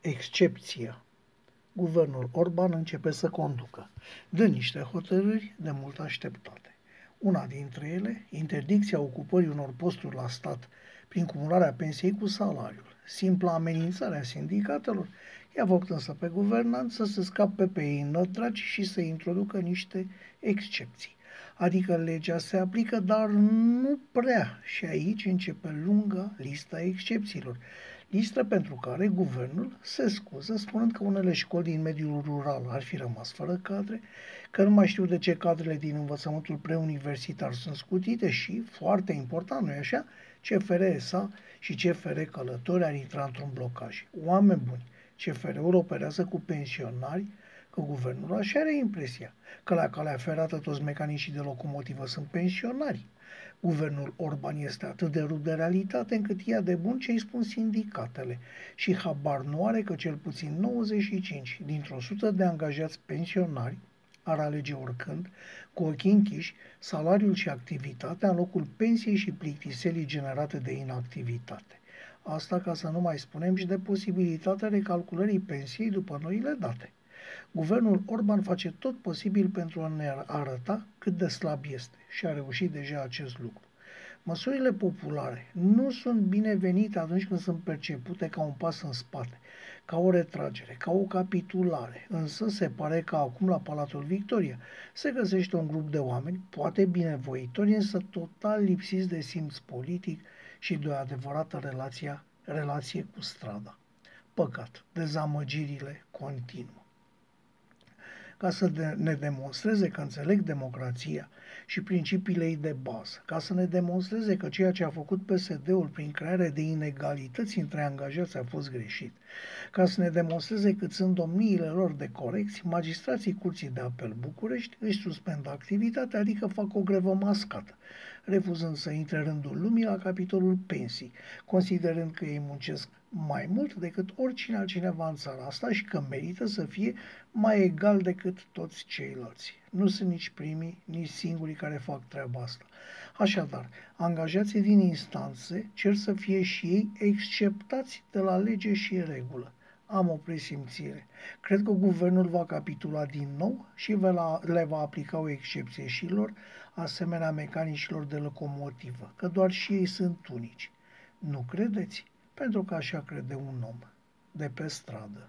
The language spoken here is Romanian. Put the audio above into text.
Excepția Guvernul Orban începe să conducă, dă niște hotărâri de mult așteptate. Una dintre ele, interdicția ocupării unor posturi la stat prin cumularea pensiei cu salariul. Simpla amenințare a sindicatelor i-a făcut însă pe guvernant să se scape pe ei nădragi și să introducă niște excepții. Adică legea se aplică, dar nu prea. Și aici începe lunga lista excepțiilor. Listă pentru care guvernul se scuză spunând că unele școli din mediul rural ar fi rămas fără cadre, că nu mai știu de ce cadrele din învățământul preuniversitar sunt scutite și, foarte important, nu-i așa, CFR-SA și CFR Călători ar intra într-un blocaj. Oameni buni, CFR-ul operează cu pensionari, că guvernul așa are impresia, că la calea ferată toți mecanicii de locomotivă sunt pensionari. Guvernul Orban este atât de rupt de realitate încât ia de bun ce îi spun sindicatele și habar nu are că cel puțin 95 dintr-o sută de angajați pensionari ar alege oricând, cu ochii închiși, salariul și activitatea în locul pensiei și plictiselii generate de inactivitate. Asta ca să nu mai spunem și de posibilitatea recalculării pensiei după noile date. Guvernul Orban face tot posibil pentru a ne arăta cât de slab este și a reușit deja acest lucru. Măsurile populare nu sunt binevenite atunci când sunt percepute ca un pas în spate, ca o retragere, ca o capitulare. Însă se pare că acum la Palatul Victoria se găsește un grup de oameni, poate binevoitori, însă total lipsiți de simț politic și de o adevărată relație, relație cu strada. Păcat, dezamăgirile continuă ca să de- ne demonstreze că înțeleg democrația și principiile ei de bază, ca să ne demonstreze că ceea ce a făcut PSD-ul prin crearea de inegalități între angajați a fost greșit, ca să ne demonstreze cât sunt domniile lor de corecți, magistrații Curții de Apel București își suspendă activitatea, adică fac o grevă mascată, refuzând să intre rândul lumii la capitolul pensii, considerând că ei muncesc mai mult decât oricine altcineva în țara asta și că merită să fie mai egal decât toți ceilalți. Nu sunt nici primii, nici singurii care fac treaba asta. Așadar, angajații din instanțe cer să fie și ei exceptați de la lege și regulă. Am o presimțire. Cred că guvernul va capitula din nou și le va aplica o excepție și lor, asemenea mecanicilor de locomotivă, că doar și ei sunt unici. Nu credeți? pentru că așa crede un om de pe stradă.